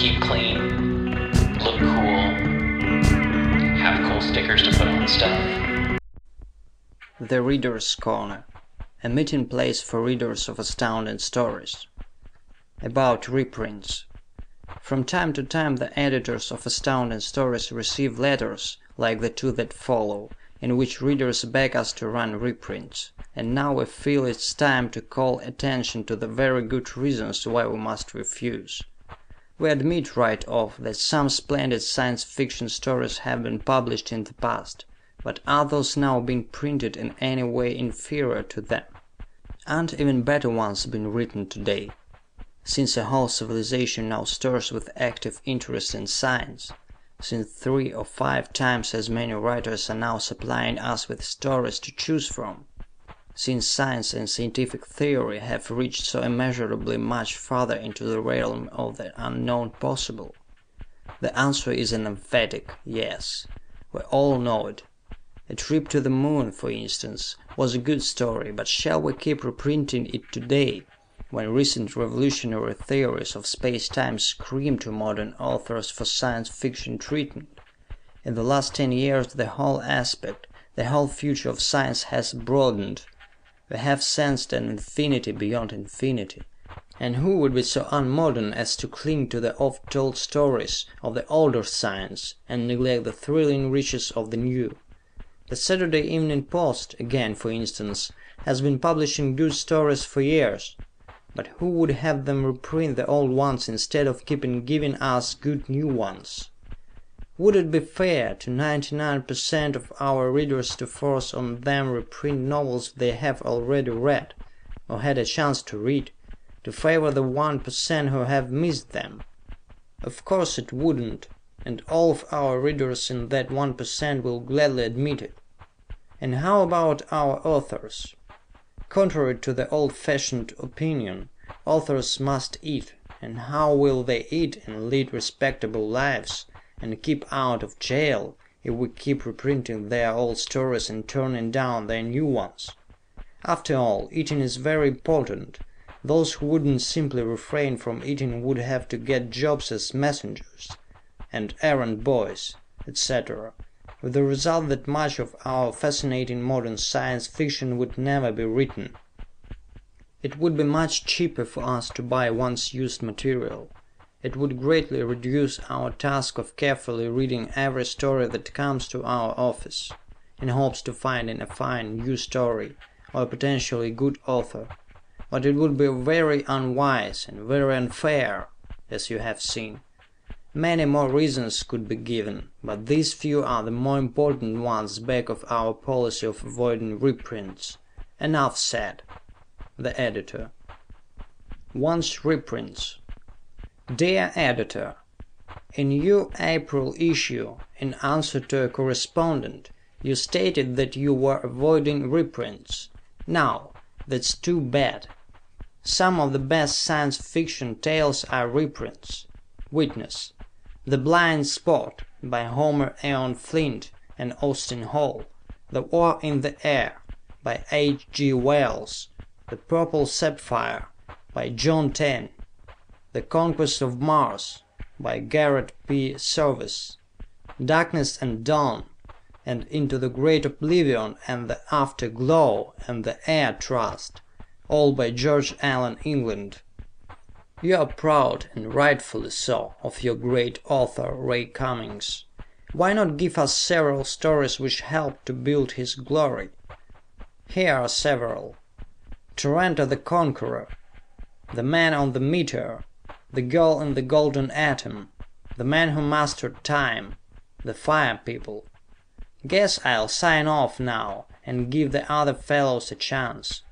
Keep clean, look cool, have cool stickers to put on stuff. The Reader's Corner, a meeting place for readers of astounding stories. About reprints. From time to time the editors of Astounding Stories receive letters like the two that follow, in which readers beg us to run reprints, and now we feel it's time to call attention to the very good reasons why we must refuse. We admit right off that some splendid Science Fiction stories have been published in the past, but are those now being printed in any way inferior to them? Aren't even better ones being written today? Since a whole civilization now stirs with active interest in science, since three or five times as many writers are now supplying us with stories to choose from, since science and scientific theory have reached so immeasurably much farther into the realm of the unknown possible? The answer is an emphatic yes. We all know it. A Trip to the Moon, for instance, was a good story, but shall we keep reprinting it today, when recent revolutionary theories of space time scream to modern authors for Science Fiction treatment? In the last ten years the whole aspect, the whole future of science has broadened. We have sensed an infinity beyond infinity. And who would be so unmodern as to cling to the oft told stories of the older science, and neglect the thrilling riches of the new? The Saturday Evening Post, again for instance, has been publishing good stories for years, but who would have them reprint the old ones instead of keeping giving us good new ones? Would it be fair to 99% of our readers to force on them reprint novels they have already read, or had a chance to read, to favor the 1% who have missed them? Of course it wouldn't, and all of our readers in that 1% will gladly admit it. And how about our authors? Contrary to the old fashioned opinion, authors must eat, and how will they eat and lead respectable lives, and keep out of jail, if we keep reprinting their old stories and turning down their new ones? After all, eating is very important. Those who wouldn't simply refrain from eating would have to get jobs as messengers, and errand boys, etc., with the result that much of our fascinating modern Science Fiction would never be written. It would be much cheaper for us to buy once used material. It would greatly reduce our task of carefully reading every story that comes to our office, in hopes of finding a fine new story, or a potentially good author. But it would be very unwise, and very unfair, as you have seen. Many more reasons could be given, but these few are the more important ones back of our policy of avoiding reprints. Enough said. The Editor. Once reprints. Dear Editor: In your April issue, in answer to a correspondent, you stated that you were avoiding reprints. Now, that's too bad. Some of the best Science Fiction tales are reprints. Witness: The Blind Spot, by Homer Eon Flint and Austin Hall; The War in the Air, by H. G. Wells; The Purple Sapphire, by John Taine; The Conquest of Mars, by Garrett P. Serviss; Darkness and Dawn, and Into the Great Oblivion and the Afterglow and The Air Trust, all by George Allen England. You are proud, and rightfully so, of your great author, Ray Cummings. Why not give us several stories which helped to build his glory? Here are several: "Tarrano the Conqueror," "The Man on the Meteor," "The Girl in the Golden Atom," "The Man Who Mastered Time," "The Fire People." Guess I'll sign off now, and give the other fellows a chance.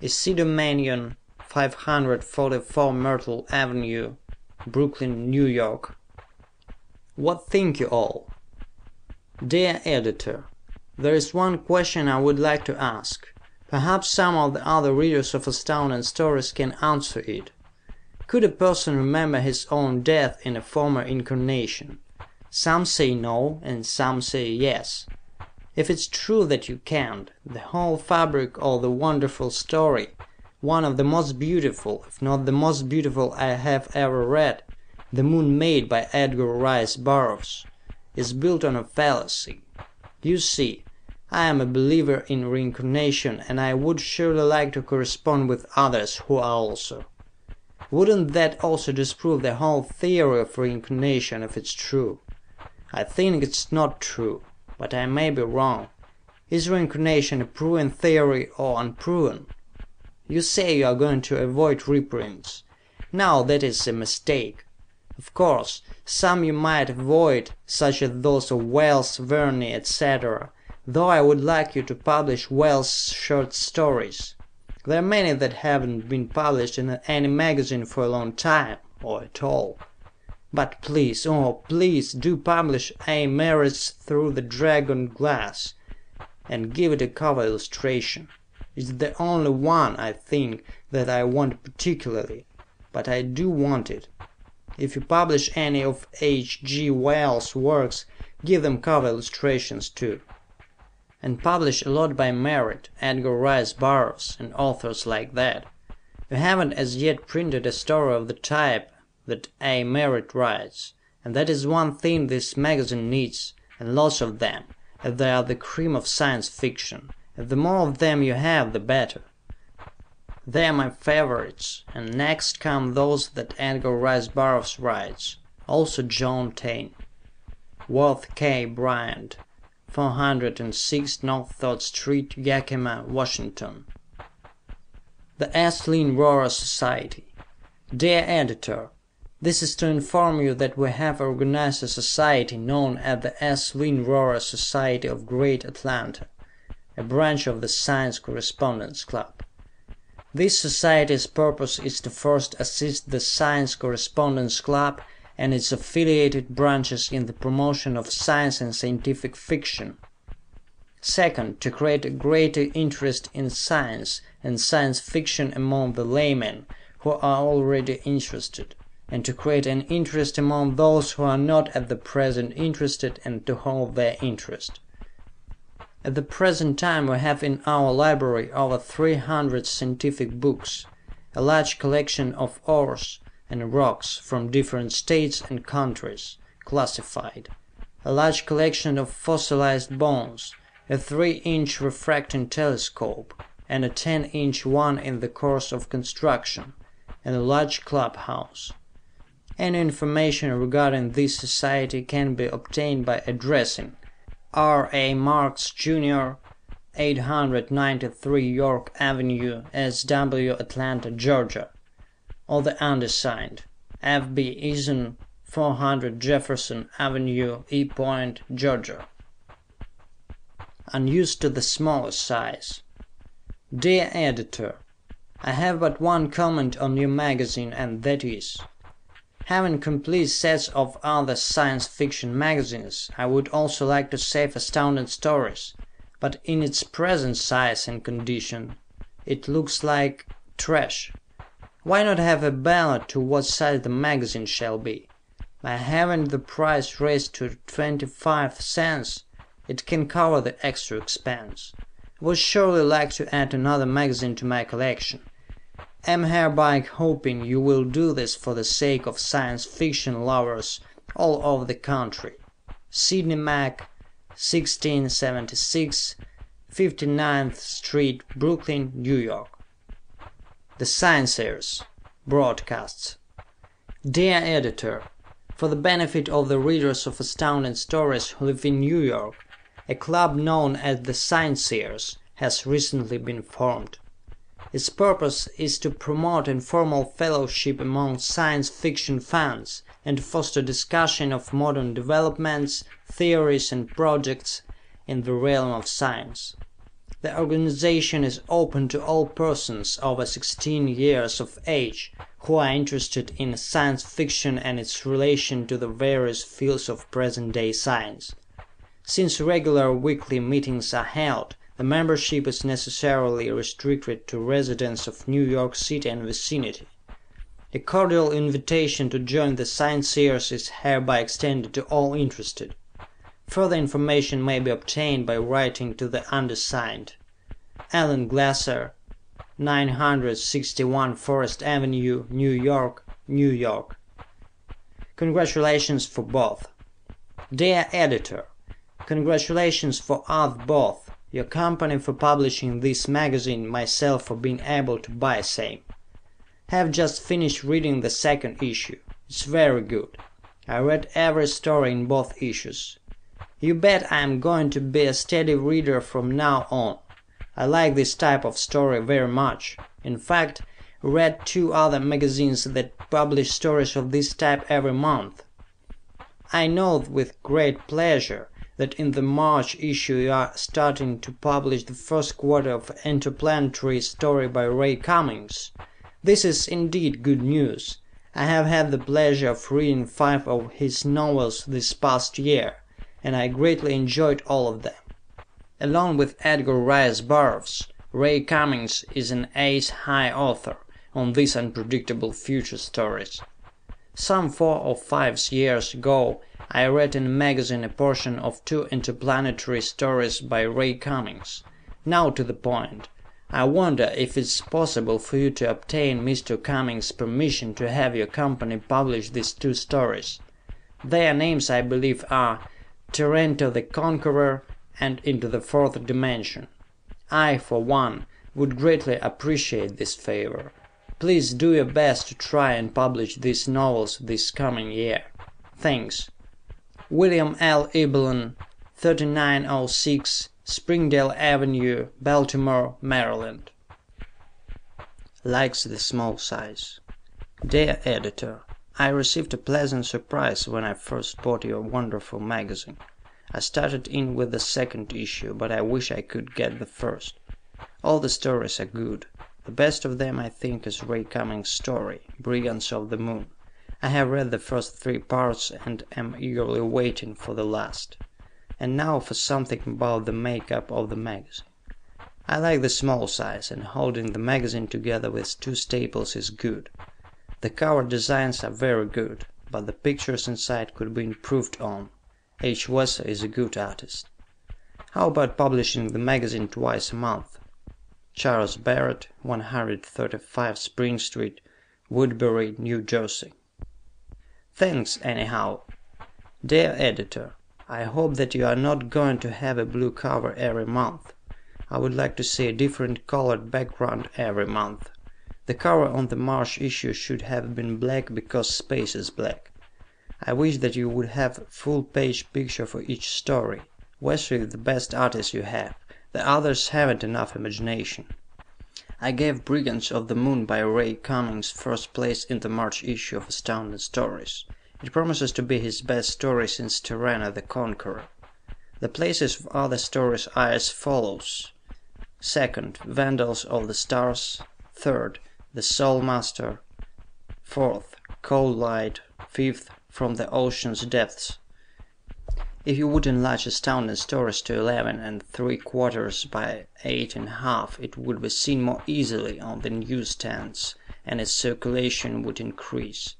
Isidore Manyon, 544 Myrtle Avenue, Brooklyn, New York. What Think You All? Dear Editor: There is one question I would like to ask. Perhaps some of the other Readers of Astounding Stories can answer it. Could a person remember his own death in a former incarnation? Some say no, and some say yes. If it's true that you can't, the whole fabric of the wonderful story one of the most beautiful, if not the most beautiful I have ever read, "The Moon Maid," by Edgar Rice Burroughs is built on a fallacy. You see, I am a believer in reincarnation, and I would surely like to correspond with others who are also. Wouldn't that also disprove the whole theory of reincarnation if it's true? I think it's not true, but I may be wrong. Is reincarnation a proven theory or unproven? You say you are going to avoid reprints. Now that is a mistake. Of course, some you might avoid, such as those of Wells, Verne, etc., though I would like you to publish Wells' short stories. There are many that haven't been published in any magazine for a long time, or at all. But please, oh please, do publish A. Merritt's Through the Dragon Glass, and give it a cover illustration. It's the only one, I think, that I want particularly, but I do want it. If you publish any of H. G. Wells' works, give them cover illustrations too. And publish a lot by Merritt, Edgar Rice Burroughs, and authors like that. You haven't as yet printed a story of the type that A. Merritt writes, and that is one thing this magazine needs, and lots of them, as they are the cream of Science Fiction. And the more of them you have, the better. They are my favorites, and next come those that Edgar Rice Burroughs writes, also John Taine. Worth K. Bryant, 406 North Third Street, Yakima, Washington. The. Lynn Rohrer Society Dear Editor: This is to inform you that we have organized a society known as the. Lynn Rohrer Society of Great Atlanta a branch of the Science Correspondence Club. This society's purpose is to first assist the Science Correspondence Club and its affiliated branches in the promotion of science and scientific fiction; second, to create a greater interest in science and science fiction among the laymen who are already interested, and to create an interest among those who are not at the present interested and to hold their interest. At the present time we have in our library over three hundred scientific books, a large collection of ores and rocks from different states and countries, classified, a large collection of fossilized bones, a three inch refracting telescope, and a ten inch one in the course of construction, and a large clubhouse. Any information regarding this society can be obtained by addressing R. A. Marks, Jr., 893 York Avenue, S. W., Atlanta, Georgia; or the undersigned, F. B. Eason, 400 Jefferson Avenue, E. Point, Georgia. Unused to the Smaller Size Dear Editor: I have but one comment on your magazine, and that is: Having complete sets of other Science Fiction magazines, I would also like to save Astounding Stories, but in its present size and condition, it looks like trash. Why not have a ballot to what size the magazine shall be? By having the price raised to twenty five cents, it can cover the extra expense. I would surely like to add another magazine to my collection. Am hereby hoping you will do this for the sake of Science Fiction lovers all over the country. Sidney Mack, 1676 59th Street, Brooklyn, New York. The Scienceers broadcasts. Dear Editor: For the benefit of the readers of Astounding Stories who live in New York, a club known as the Scienceers has recently been formed. Its purpose is to promote informal fellowship among Science Fiction fans, and foster discussion of modern developments, theories and projects in the realm of science. The organization is open to all persons over sixteen years of age who are interested in Science Fiction and its relation to the various fields of present day science. Since regular weekly meetings are held, the membership is necessarily restricted to residents of New York City and vicinity. A cordial invitation to join the Scienceers is hereby extended to all interested. Further information may be obtained by writing to the undersigned. Allen Glasser, 961 Forest Avenue, New York, New York. Congratulations for Both Dear Editor: Congratulations for us both, your company for publishing this magazine, myself for being able to buy same. Have just finished reading the second issue. It's very good. I read every story in both issues. You bet I am going to be a steady reader from now on. I like this type of story very much. In fact, read two other magazines that publish stories of this type every month. I note with great pleasure that in the March issue you are starting to publish the first quarter of Interplanetary story by Ray Cummings. This is indeed good news. I have had the pleasure of reading five of his novels this past year, and I greatly enjoyed all of them. Along with Edgar Rice Burroughs, Ray Cummings is an ace high author on these unpredictable future stories. Some four or five years ago I read in a magazine a portion of two interplanetary stories by Ray Cummings. Now to the point. I wonder if it is possible for you to obtain Mr. Cummings' permission to have your company publish these two stories. Their names I believe are Tarrano the Conqueror and Into the Fourth Dimension. I, for one, would greatly appreciate this favor. Please do your best to try and publish these novels this coming year. Thanks. William L. Eberlin, 3906 Springdale Avenue, Baltimore, Maryland. Likes the Small Size Dear Editor: I received a pleasant surprise when I first bought your wonderful magazine. I started in with the second issue, but I wish I could get the first. All the stories are good. The best of them I think is Ray Cummings' story, Brigands of the Moon. I have read the first three parts and am eagerly waiting for the last. And now for something about the make up of the magazine. I like the small size, and holding the magazine together with two staples is good. The cover designs are very good, but the pictures inside could be improved on. H. Wesso is a good artist. How about publishing the magazine twice a month? Charles Barrett, 135 Spring Street, Woodbury, New Jersey. Thanks, anyhow. Dear Editor: I hope that you are not going to have a blue cover every month. I would like to see a different colored background every month. The cover on the March issue should have been black because space is black. I wish that you would have a full page picture for each story. Wesso is the best artist you have. The others haven't enough imagination. I gave Brigands of the Moon by Ray Cummings first place in the March issue of Astounding Stories. It promises to be his best story since Tarrano the Conqueror. The places of other stories are as follows: Second, Vandals of the Stars. Third, The Soul Master. Fourth, Cold Light. Fifth, From the Ocean's Depths. If you would enlarge Astounding Stories to eleven and three quarters by eight and a half, it would be seen more easily on the newsstands, and its circulation would increase.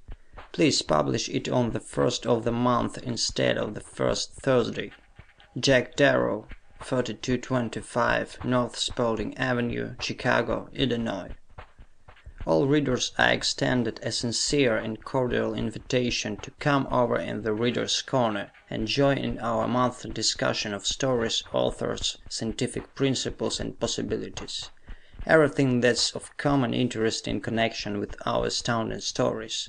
Please publish it on the first of the month instead of the first Thursday. Jack Darrow, 3225 North Spaulding Avenue, Chicago, Illinois. All readers are extended a sincere and cordial invitation to come over in the Readers' Corner and join in our monthly discussion of stories, authors, scientific principles and possibilities. Everything that's of common interest in connection with our Astounding Stories.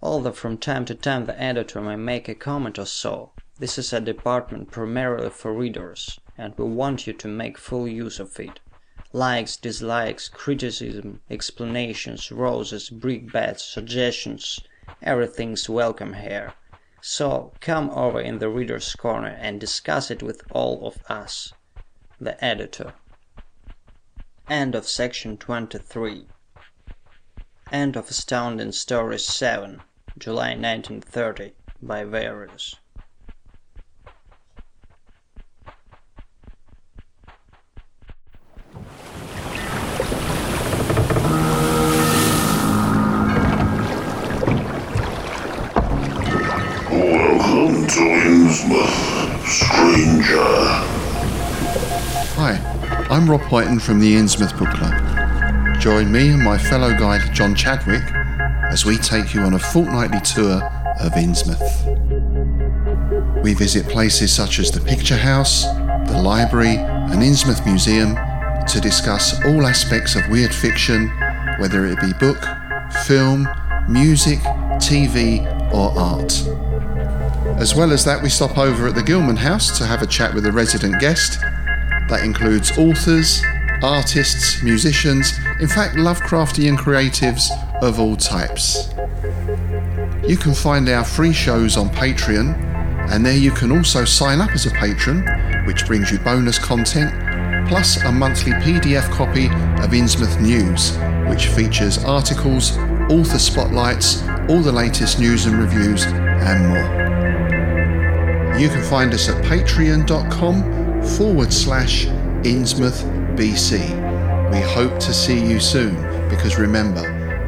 Although from time to time the editor may make a comment or so, this is a department primarily for readers, and we want you to make full use of it. Likes, dislikes, criticism, explanations, roses, brickbats, suggestions everything's welcome here. So, come over in the Readers' Corner and discuss it with all of us. The Editor. End of section 23. End of Astounding Stories 7, July 1930, by Various. Rob Whiten from the Innsmouth Book Club. Join me and my fellow guide John Chadwick as we take you on a fortnightly tour of Innsmouth. We visit places such as the Picture House, the library, and Innsmouth Museum to discuss all aspects of weird fiction, whether it be book, film, music, TV, or art. As well as that, we stop over at the Gilman House to have a chat with a resident guest. That includes authors, artists, musicians, in fact, Lovecraftian creatives of all types. You can find our free shows on Patreon, and there you can also sign up as a patron, which brings you bonus content, plus a monthly PDF copy of Innsmouth News, which features articles, author spotlights, all the latest news and reviews, and more. You can find us at patreon.com forward slash Innsmouth BC. We hope to see you soon because remember,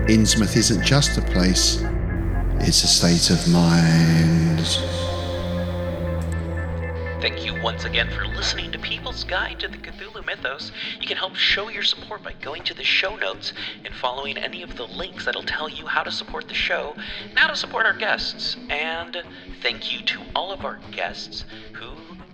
Innsmouth isn't just a place, it's a state of mind. Thank you once again for listening to People's Guide to the Cthulhu Mythos. You can help show your support by going to the show notes and following any of the links that'll tell you how to support the show and how to support our guests. And thank you to all of our guests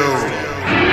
Radio.